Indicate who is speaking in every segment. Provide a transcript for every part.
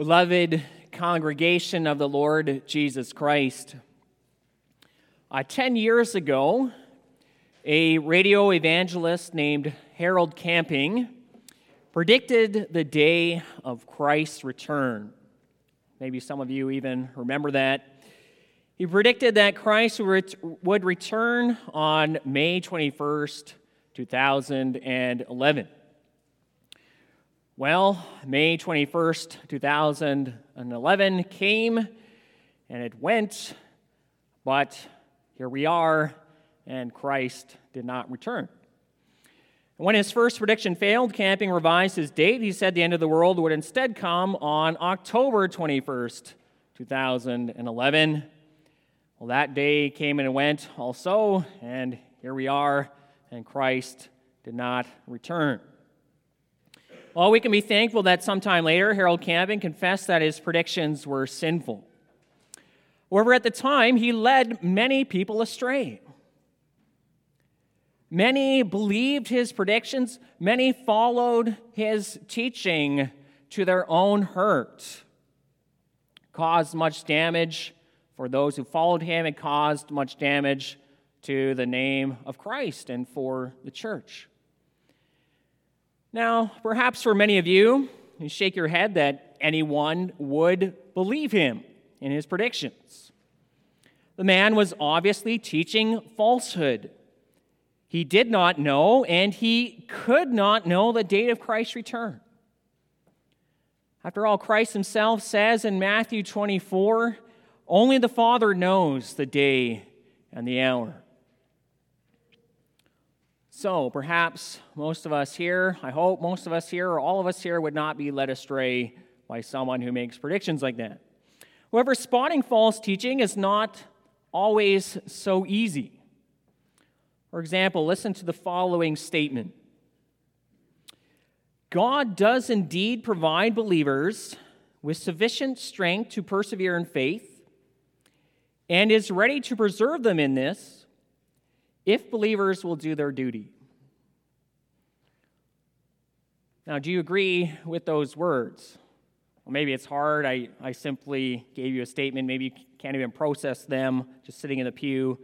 Speaker 1: Beloved congregation of the Lord Jesus Christ, uh, 10 years ago, a radio evangelist named Harold Camping predicted the day of Christ's return. Maybe some of you even remember that. He predicted that Christ would return on May 21st, 2011. Well, May 21st, 2011 came and it went, but here we are, and Christ did not return. When his first prediction failed, Camping revised his date. He said the end of the world would instead come on October 21st, 2011. Well, that day came and went also, and here we are, and Christ did not return. Well, we can be thankful that sometime later, Harold Camping confessed that his predictions were sinful. However, at the time, he led many people astray. Many believed his predictions, many followed his teaching to their own hurt. Caused much damage for those who followed him, and caused much damage to the name of Christ and for the church. Now, perhaps for many of you, you shake your head that anyone would believe him in his predictions. The man was obviously teaching falsehood. He did not know, and he could not know the date of Christ's return. After all, Christ himself says in Matthew 24, only the Father knows the day and the hour. So perhaps most of us here, I hope most of us here, or all of us here, would not be led astray by someone who makes predictions like that. However, spotting false teaching is not always so easy. For example, listen to the following statement God does indeed provide believers with sufficient strength to persevere in faith and is ready to preserve them in this if believers will do their duty. Now, do you agree with those words? Well, maybe it's hard. I, I simply gave you a statement. Maybe you can't even process them just sitting in the pew.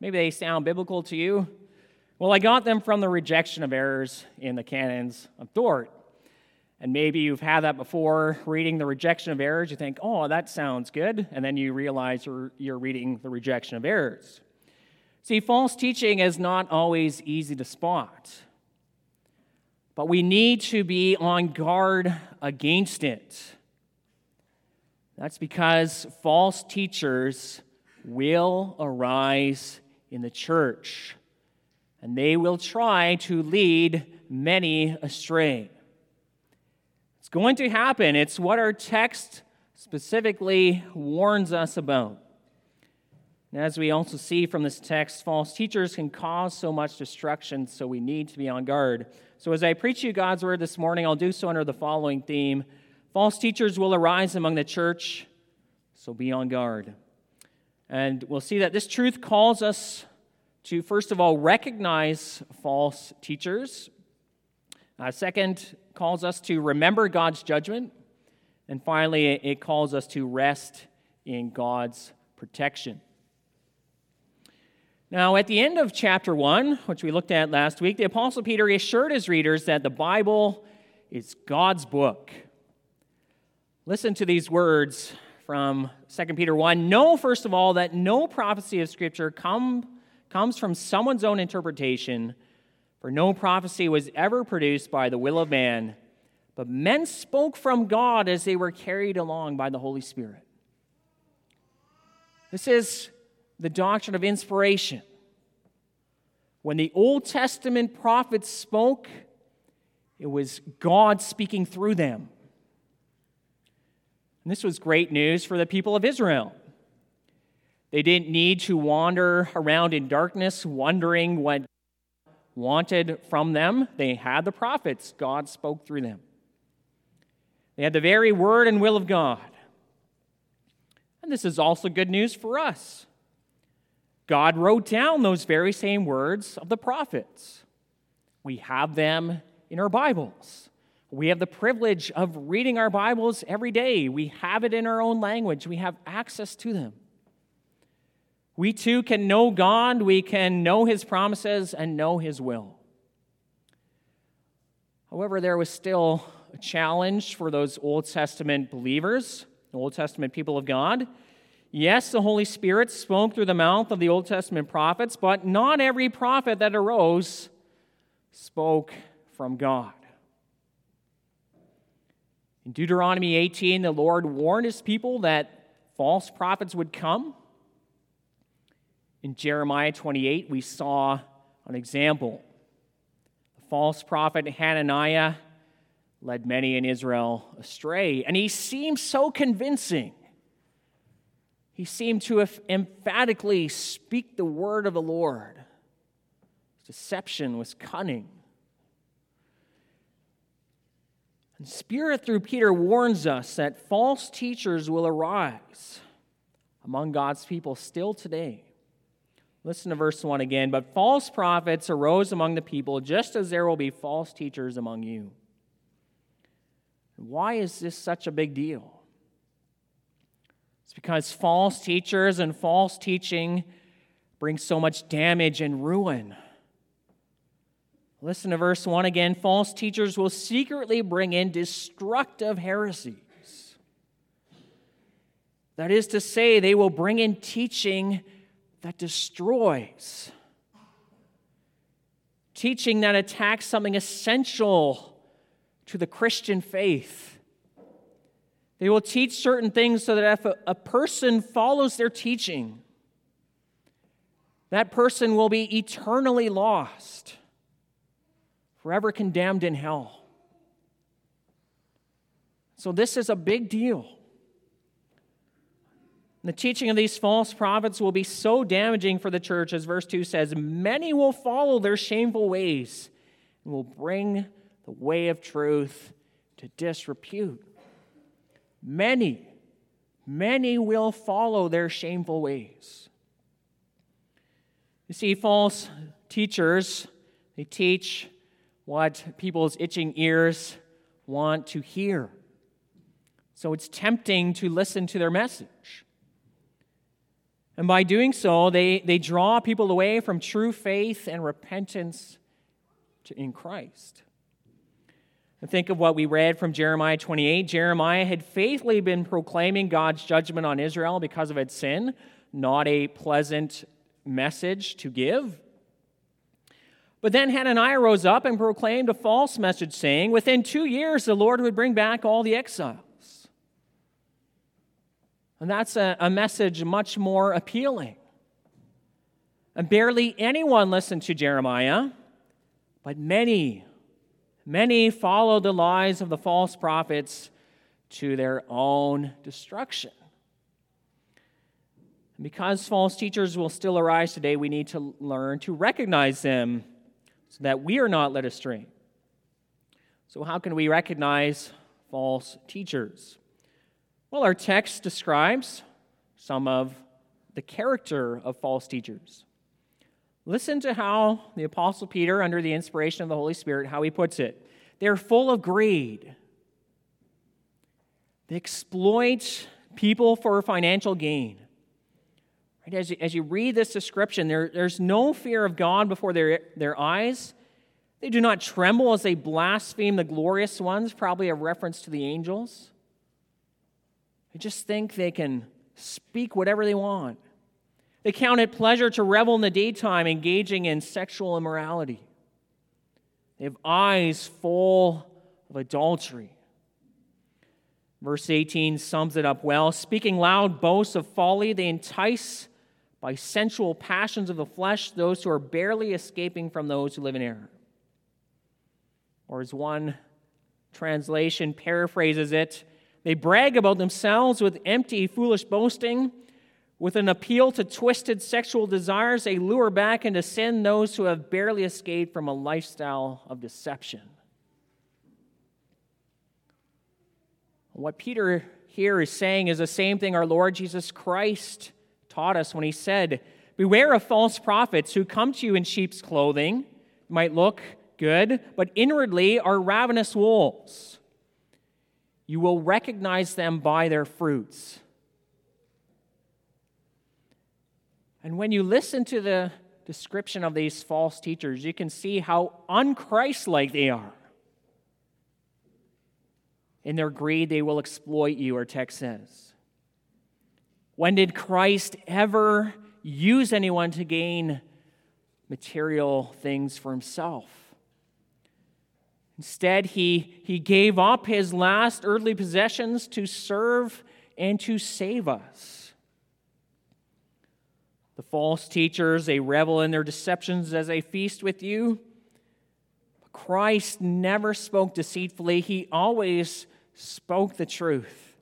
Speaker 1: Maybe they sound biblical to you. Well, I got them from the rejection of errors in the canons of Dort. And maybe you've had that before, reading the rejection of errors. You think, oh, that sounds good. And then you realize you're, you're reading the rejection of errors. See, false teaching is not always easy to spot, but we need to be on guard against it. That's because false teachers will arise in the church, and they will try to lead many astray. It's going to happen. It's what our text specifically warns us about. And as we also see from this text, false teachers can cause so much destruction, so we need to be on guard. So, as I preach you God's word this morning, I'll do so under the following theme False teachers will arise among the church, so be on guard. And we'll see that this truth calls us to, first of all, recognize false teachers. Uh, second, calls us to remember God's judgment. And finally, it calls us to rest in God's protection. Now, at the end of chapter 1, which we looked at last week, the Apostle Peter assured his readers that the Bible is God's book. Listen to these words from 2 Peter 1. Know, first of all, that no prophecy of Scripture come, comes from someone's own interpretation, for no prophecy was ever produced by the will of man, but men spoke from God as they were carried along by the Holy Spirit. This is the doctrine of inspiration. When the Old Testament prophets spoke, it was God speaking through them. And this was great news for the people of Israel. They didn't need to wander around in darkness wondering what God wanted from them. They had the prophets, God spoke through them. They had the very word and will of God. And this is also good news for us. God wrote down those very same words of the prophets. We have them in our Bibles. We have the privilege of reading our Bibles every day. We have it in our own language, we have access to them. We too can know God, we can know His promises, and know His will. However, there was still a challenge for those Old Testament believers, Old Testament people of God. Yes, the Holy Spirit spoke through the mouth of the Old Testament prophets, but not every prophet that arose spoke from God. In Deuteronomy 18, the Lord warned his people that false prophets would come. In Jeremiah 28, we saw an example. The false prophet Hananiah led many in Israel astray, and he seemed so convincing. He seemed to emphatically speak the word of the Lord. Deception was cunning. And Spirit, through Peter, warns us that false teachers will arise among God's people still today. Listen to verse 1 again. But false prophets arose among the people, just as there will be false teachers among you. Why is this such a big deal? It's because false teachers and false teaching bring so much damage and ruin. Listen to verse 1 again. False teachers will secretly bring in destructive heresies. That is to say, they will bring in teaching that destroys, teaching that attacks something essential to the Christian faith. They will teach certain things so that if a, a person follows their teaching, that person will be eternally lost forever condemned in hell. So, this is a big deal. The teaching of these false prophets will be so damaging for the church, as verse 2 says many will follow their shameful ways and will bring the way of truth to disrepute. Many, many will follow their shameful ways. You see, false teachers, they teach what people's itching ears want to hear. So it's tempting to listen to their message. And by doing so, they, they draw people away from true faith and repentance to, in Christ. And think of what we read from Jeremiah 28. Jeremiah had faithfully been proclaiming God's judgment on Israel because of its sin, not a pleasant message to give. But then Hananiah rose up and proclaimed a false message, saying, Within two years, the Lord would bring back all the exiles. And that's a, a message much more appealing. And barely anyone listened to Jeremiah, but many, many followed the lies of the false prophets to their own destruction. And because false teachers will still arise today, we need to learn to recognize them so that we are not led astray. So, how can we recognize false teachers? Well, our text describes some of the character of false teachers. Listen to how the apostle Peter under the inspiration of the Holy Spirit how he puts it. They're full of greed. They exploit people for financial gain. As you, as you read this description, there, there's no fear of God before their, their eyes. They do not tremble as they blaspheme the glorious ones, probably a reference to the angels. They just think they can speak whatever they want. They count it pleasure to revel in the daytime, engaging in sexual immorality. They have eyes full of adultery. Verse 18 sums it up well. Speaking loud boasts of folly, they entice by sensual passions of the flesh those who are barely escaping from those who live in error. Or as one translation paraphrases it, they brag about themselves with empty, foolish boasting. With an appeal to twisted sexual desires, they lure back into sin those who have barely escaped from a lifestyle of deception. What Peter here is saying is the same thing our Lord Jesus Christ taught us when he said, Beware of false prophets who come to you in sheep's clothing, might look good, but inwardly are ravenous wolves. You will recognize them by their fruits. And when you listen to the description of these false teachers, you can see how unchristlike they are. In their greed, they will exploit you, our text says. When did Christ ever use anyone to gain material things for himself? Instead, he, he gave up his last earthly possessions to serve and to save us. The false teachers, they revel in their deceptions as they feast with you. Christ never spoke deceitfully, he always spoke the truth.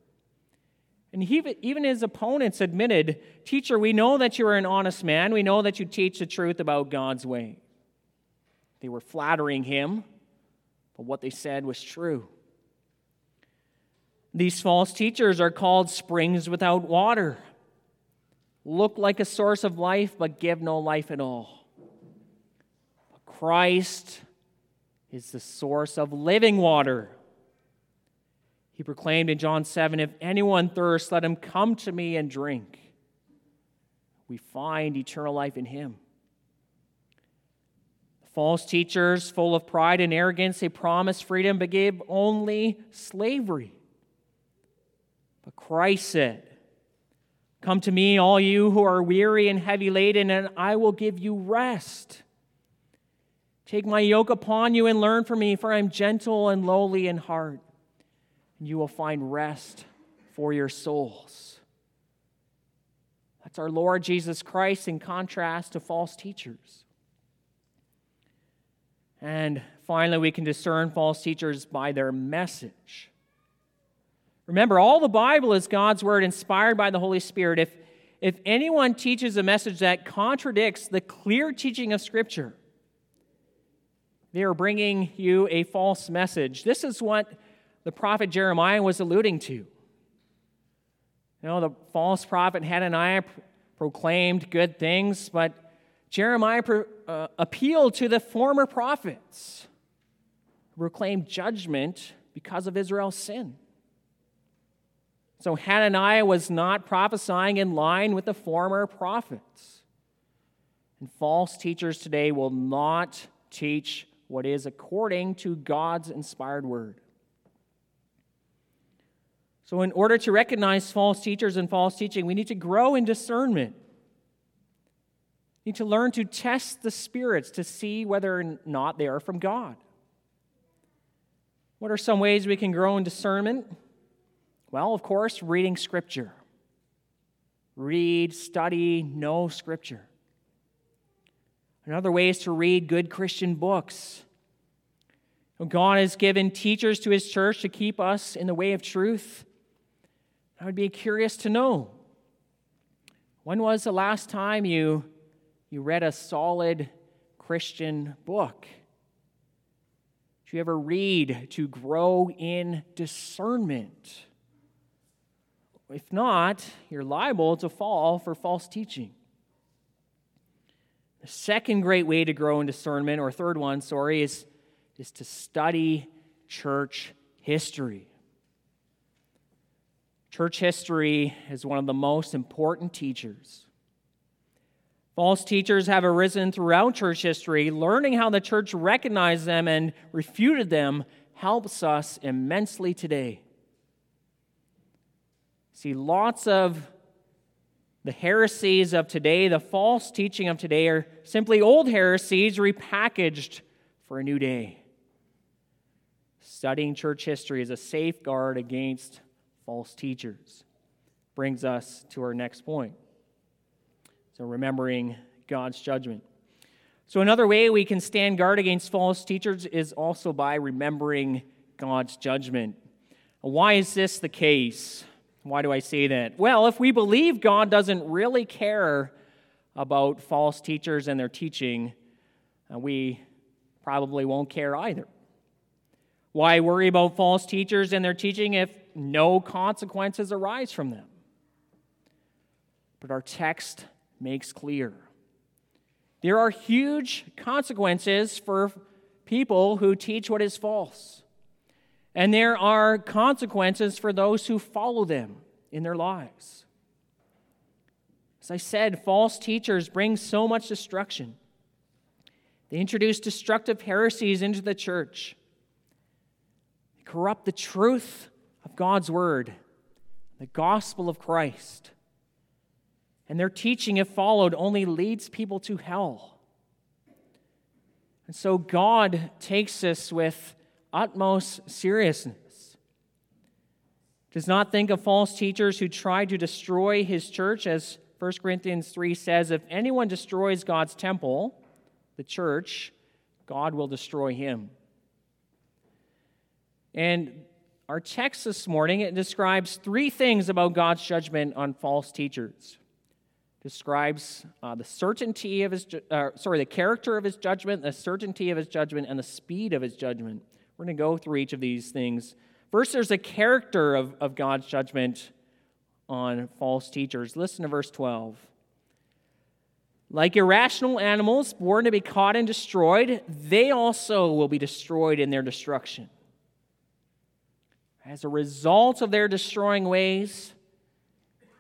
Speaker 1: And he, even his opponents admitted, Teacher, we know that you are an honest man. We know that you teach the truth about God's way. They were flattering him, but what they said was true. These false teachers are called springs without water look like a source of life but give no life at all. Christ is the source of living water. He proclaimed in John 7 If anyone thirsts, let him come to me and drink. We find eternal life in him. False teachers, full of pride and arrogance, they promised freedom but gave only slavery. But Christ said, Come to me, all you who are weary and heavy laden, and I will give you rest. Take my yoke upon you and learn from me, for I am gentle and lowly in heart, and you will find rest for your souls. That's our Lord Jesus Christ in contrast to false teachers. And finally, we can discern false teachers by their message. Remember, all the Bible is God's word inspired by the Holy Spirit. If, if anyone teaches a message that contradicts the clear teaching of Scripture, they are bringing you a false message. This is what the prophet Jeremiah was alluding to. You know, the false prophet Hananiah proclaimed good things, but Jeremiah uh, appealed to the former prophets who proclaimed judgment because of Israel's sin. So Hananiah was not prophesying in line with the former prophets. And false teachers today will not teach what is according to God's inspired word. So, in order to recognize false teachers and false teaching, we need to grow in discernment. We need to learn to test the spirits to see whether or not they are from God. What are some ways we can grow in discernment? Well, of course, reading Scripture. Read, study, know Scripture. Another way is to read good Christian books. God has given teachers to His church to keep us in the way of truth. I would be curious to know when was the last time you, you read a solid Christian book? Did you ever read to grow in discernment? If not, you're liable to fall for false teaching. The second great way to grow in discernment, or third one, sorry, is, is to study church history. Church history is one of the most important teachers. False teachers have arisen throughout church history. Learning how the church recognized them and refuted them helps us immensely today. See, lots of the heresies of today, the false teaching of today, are simply old heresies repackaged for a new day. Studying church history is a safeguard against false teachers. Brings us to our next point. So, remembering God's judgment. So, another way we can stand guard against false teachers is also by remembering God's judgment. Why is this the case? Why do I say that? Well, if we believe God doesn't really care about false teachers and their teaching, uh, we probably won't care either. Why worry about false teachers and their teaching if no consequences arise from them? But our text makes clear there are huge consequences for people who teach what is false. And there are consequences for those who follow them in their lives. As I said, false teachers bring so much destruction. They introduce destructive heresies into the church. They corrupt the truth of God's word, the gospel of Christ. And their teaching, if followed, only leads people to hell. And so God takes us with utmost seriousness. Does not think of false teachers who try to destroy his church, as 1 Corinthians 3 says if anyone destroys God's temple, the church, God will destroy him. And our text this morning it describes three things about God's judgment on false teachers. Describes uh, the certainty of his, uh, sorry, the character of his judgment, the certainty of his judgment, and the speed of his judgment. We're going to go through each of these things. First, there's a character of, of God's judgment on false teachers. Listen to verse 12. Like irrational animals born to be caught and destroyed, they also will be destroyed in their destruction. As a result of their destroying ways,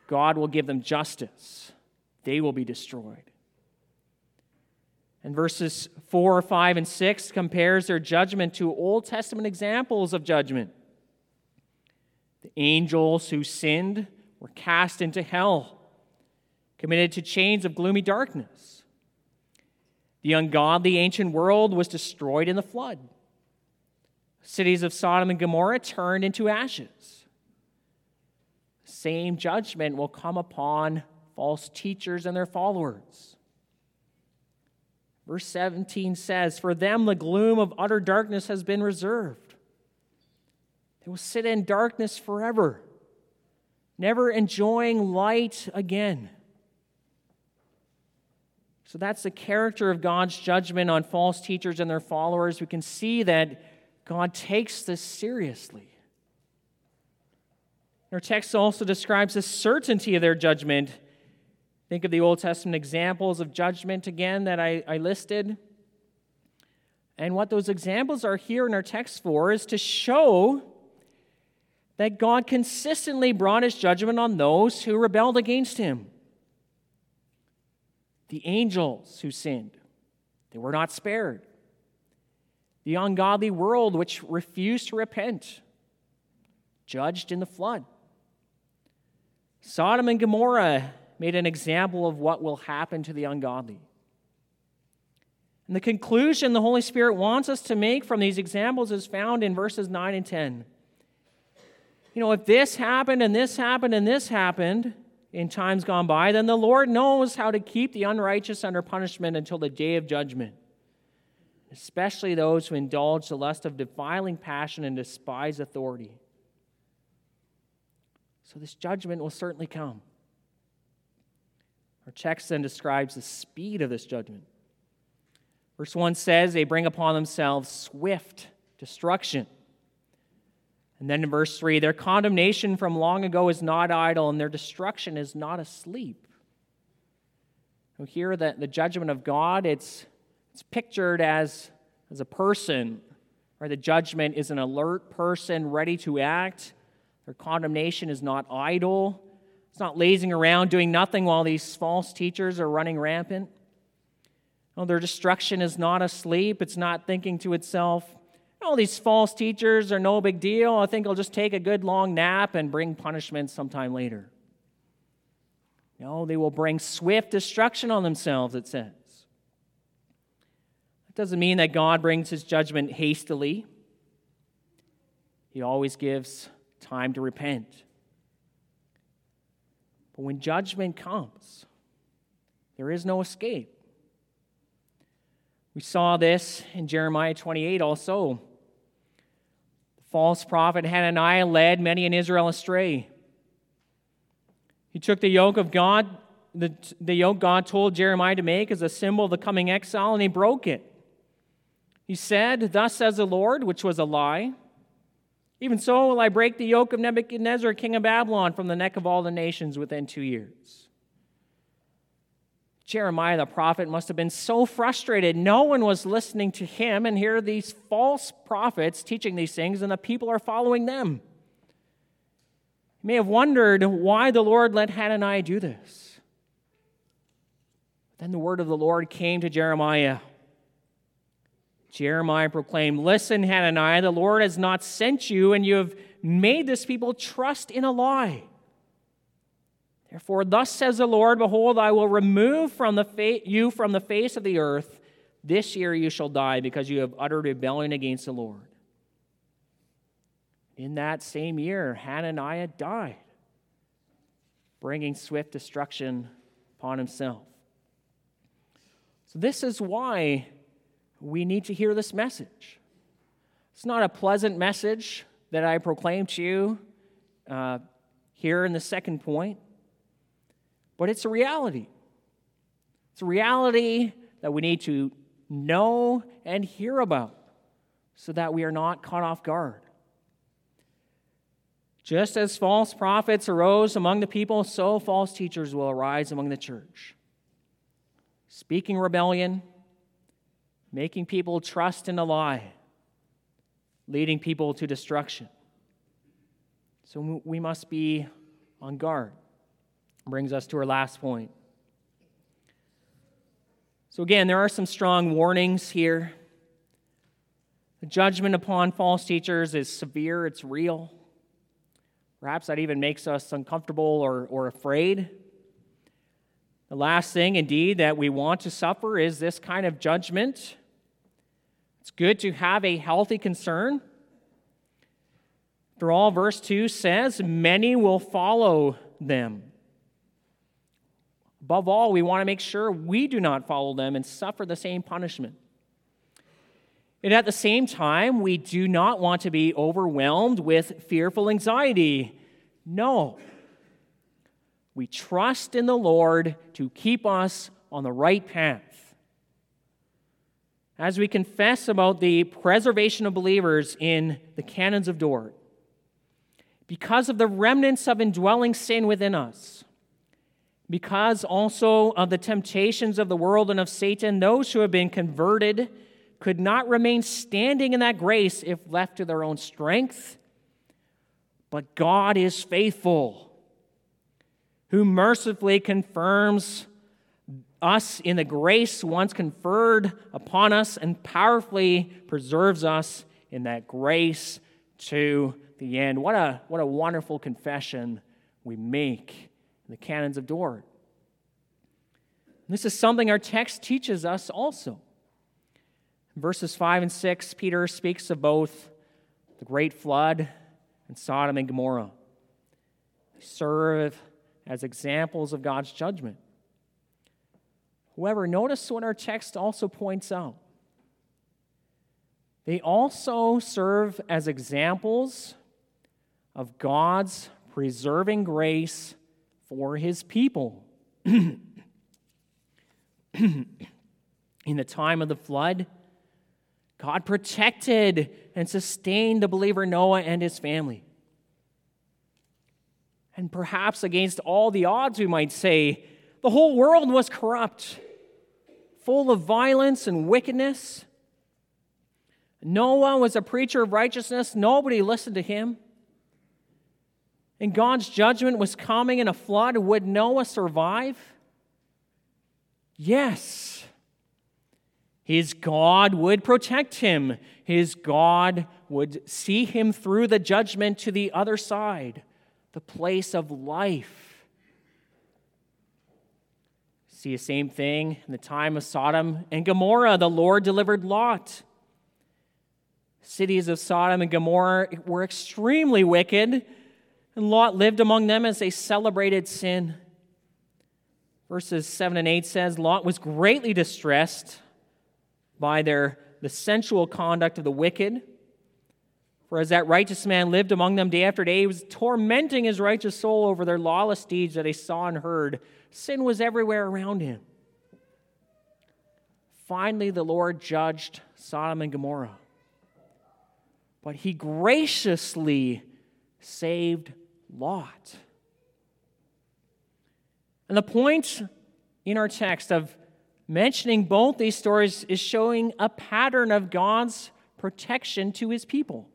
Speaker 1: God will give them justice. They will be destroyed. And verses 4, 5, and 6 compares their judgment to Old Testament examples of judgment. The angels who sinned were cast into hell committed to chains of gloomy darkness. The ungodly ancient world was destroyed in the flood. Cities of Sodom and Gomorrah turned into ashes. Same judgment will come upon false teachers and their followers. Verse 17 says, For them the gloom of utter darkness has been reserved. They will sit in darkness forever, never enjoying light again. So that's the character of God's judgment on false teachers and their followers. We can see that God takes this seriously. Our text also describes the certainty of their judgment. Think of the Old Testament examples of judgment again that I, I listed. And what those examples are here in our text for is to show that God consistently brought his judgment on those who rebelled against him the angels who sinned, they were not spared. The ungodly world which refused to repent, judged in the flood. Sodom and Gomorrah made an example of what will happen to the ungodly. And the conclusion the Holy Spirit wants us to make from these examples is found in verses 9 and 10. You know, if this happened and this happened and this happened, in times gone by, then the Lord knows how to keep the unrighteous under punishment until the day of judgment, especially those who indulge the lust of defiling passion and despise authority. So this judgment will certainly come. Our text then describes the speed of this judgment. Verse 1 says, They bring upon themselves swift destruction. And then in verse 3, their condemnation from long ago is not idle, and their destruction is not asleep. Here, the, the judgment of God, it's, it's pictured as, as a person, or the judgment is an alert person ready to act. Their condemnation is not idle. It's not lazing around doing nothing while these false teachers are running rampant. No, their destruction is not asleep. It's not thinking to itself, oh, these false teachers are no big deal. I think I'll just take a good long nap and bring punishment sometime later. No, they will bring swift destruction on themselves, it says. That doesn't mean that God brings his judgment hastily, he always gives time to repent. But when judgment comes, there is no escape. We saw this in Jeremiah 28 also. The false prophet Hananiah led many in Israel astray. He took the yoke of God, the, the yoke God told Jeremiah to make as a symbol of the coming exile, and he broke it. He said, Thus says the Lord, which was a lie. Even so will I break the yoke of Nebuchadnezzar, king of Babylon, from the neck of all the nations within two years. Jeremiah the prophet must have been so frustrated. No one was listening to him, and here are these false prophets teaching these things, and the people are following them. You may have wondered why the Lord let Hananiah do this. Then the word of the Lord came to Jeremiah. Jeremiah proclaimed, Listen, Hananiah, the Lord has not sent you, and you have made this people trust in a lie. Therefore, thus says the Lord Behold, I will remove from the fa- you from the face of the earth. This year you shall die, because you have uttered rebellion against the Lord. In that same year, Hananiah died, bringing swift destruction upon himself. So, this is why we need to hear this message. It's not a pleasant message that I proclaim to you uh, here in the second point but it's a reality. It's a reality that we need to know and hear about so that we are not caught off guard. Just as false prophets arose among the people, so false teachers will arise among the church. Speaking rebellion, making people trust in a lie, leading people to destruction. So we must be on guard brings us to our last point. So, again, there are some strong warnings here. The judgment upon false teachers is severe, it's real. Perhaps that even makes us uncomfortable or, or afraid. The last thing, indeed, that we want to suffer is this kind of judgment. It's good to have a healthy concern. After all, verse 2 says, Many will follow them. Above all, we want to make sure we do not follow them and suffer the same punishment. And at the same time, we do not want to be overwhelmed with fearful anxiety. No. We trust in the Lord to keep us on the right path. As we confess about the preservation of believers in the canons of Dort, because of the remnants of indwelling sin within us, because also of the temptations of the world and of Satan, those who have been converted could not remain standing in that grace if left to their own strength. But God is faithful, who mercifully confirms us in the grace once conferred upon us and powerfully preserves us in that grace to the end. What a, what a wonderful confession we make in the canons of Dort. This is something our text teaches us also. In verses 5 and 6, Peter speaks of both the great flood and Sodom and Gomorrah. They serve as examples of God's judgment. However, notice what our text also points out. They also serve as examples of God's preserving grace for his people. in the time of the flood, God protected and sustained the believer Noah and his family. And perhaps against all the odds, we might say, the whole world was corrupt, full of violence and wickedness. Noah was a preacher of righteousness, nobody listened to him and God's judgment was coming in a flood, would Noah survive? Yes. His God would protect him. His God would see him through the judgment to the other side, the place of life. See the same thing in the time of Sodom and Gomorrah. The Lord delivered Lot. Cities of Sodom and Gomorrah were extremely wicked and Lot lived among them as they celebrated sin. Verses 7 and 8 says Lot was greatly distressed by their, the sensual conduct of the wicked. For as that righteous man lived among them day after day, he was tormenting his righteous soul over their lawless deeds that he saw and heard. Sin was everywhere around him. Finally, the Lord judged Sodom and Gomorrah. But he graciously saved Lot. And the point in our text of mentioning both these stories is showing a pattern of God's protection to his people.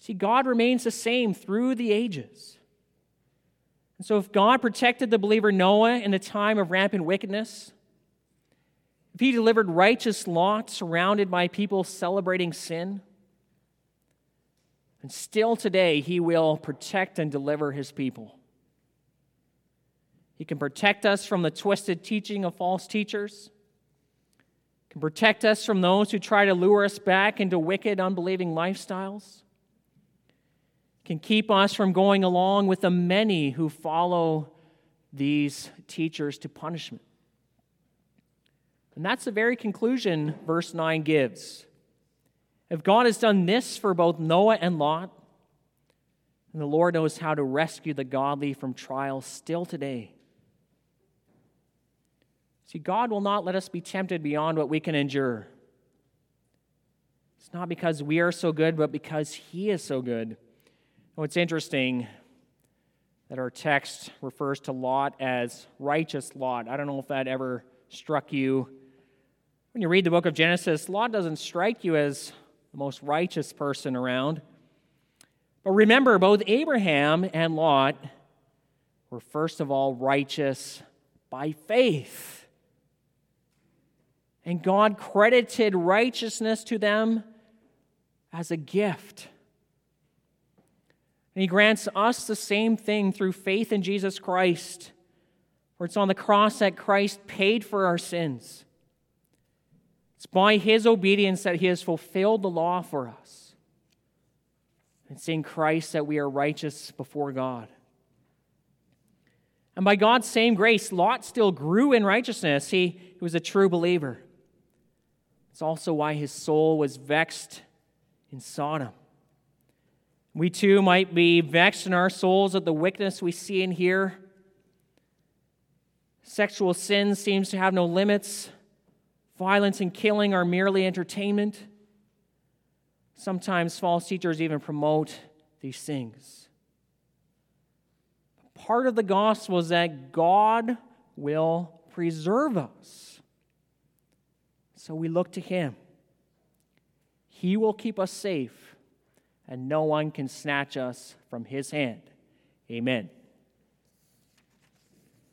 Speaker 1: See, God remains the same through the ages. And so, if God protected the believer Noah in the time of rampant wickedness, if he delivered righteous Lot surrounded by people celebrating sin, and still today he will protect and deliver his people. He can protect us from the twisted teaching of false teachers. He can protect us from those who try to lure us back into wicked, unbelieving lifestyles. Can keep us from going along with the many who follow these teachers to punishment. And that's the very conclusion verse 9 gives. If God has done this for both Noah and Lot, and the Lord knows how to rescue the godly from trial still today. See, God will not let us be tempted beyond what we can endure. It's not because we are so good, but because He is so good. It's interesting that our text refers to Lot as righteous Lot. I don't know if that ever struck you. When you read the book of Genesis, Lot doesn't strike you as the most righteous person around. But remember, both Abraham and Lot were first of all righteous by faith. And God credited righteousness to them as a gift. And He grants us the same thing through faith in Jesus Christ, for it's on the cross that Christ paid for our sins. It's by His obedience that He has fulfilled the law for us. It's in Christ that we are righteous before God. And by God's same grace, Lot still grew in righteousness. He, he was a true believer. It's also why his soul was vexed in Sodom. We too might be vexed in our souls at the wickedness we see and hear. Sexual sin seems to have no limits. Violence and killing are merely entertainment. Sometimes false teachers even promote these things. Part of the gospel is that God will preserve us. So we look to Him. He will keep us safe, and no one can snatch us from His hand. Amen.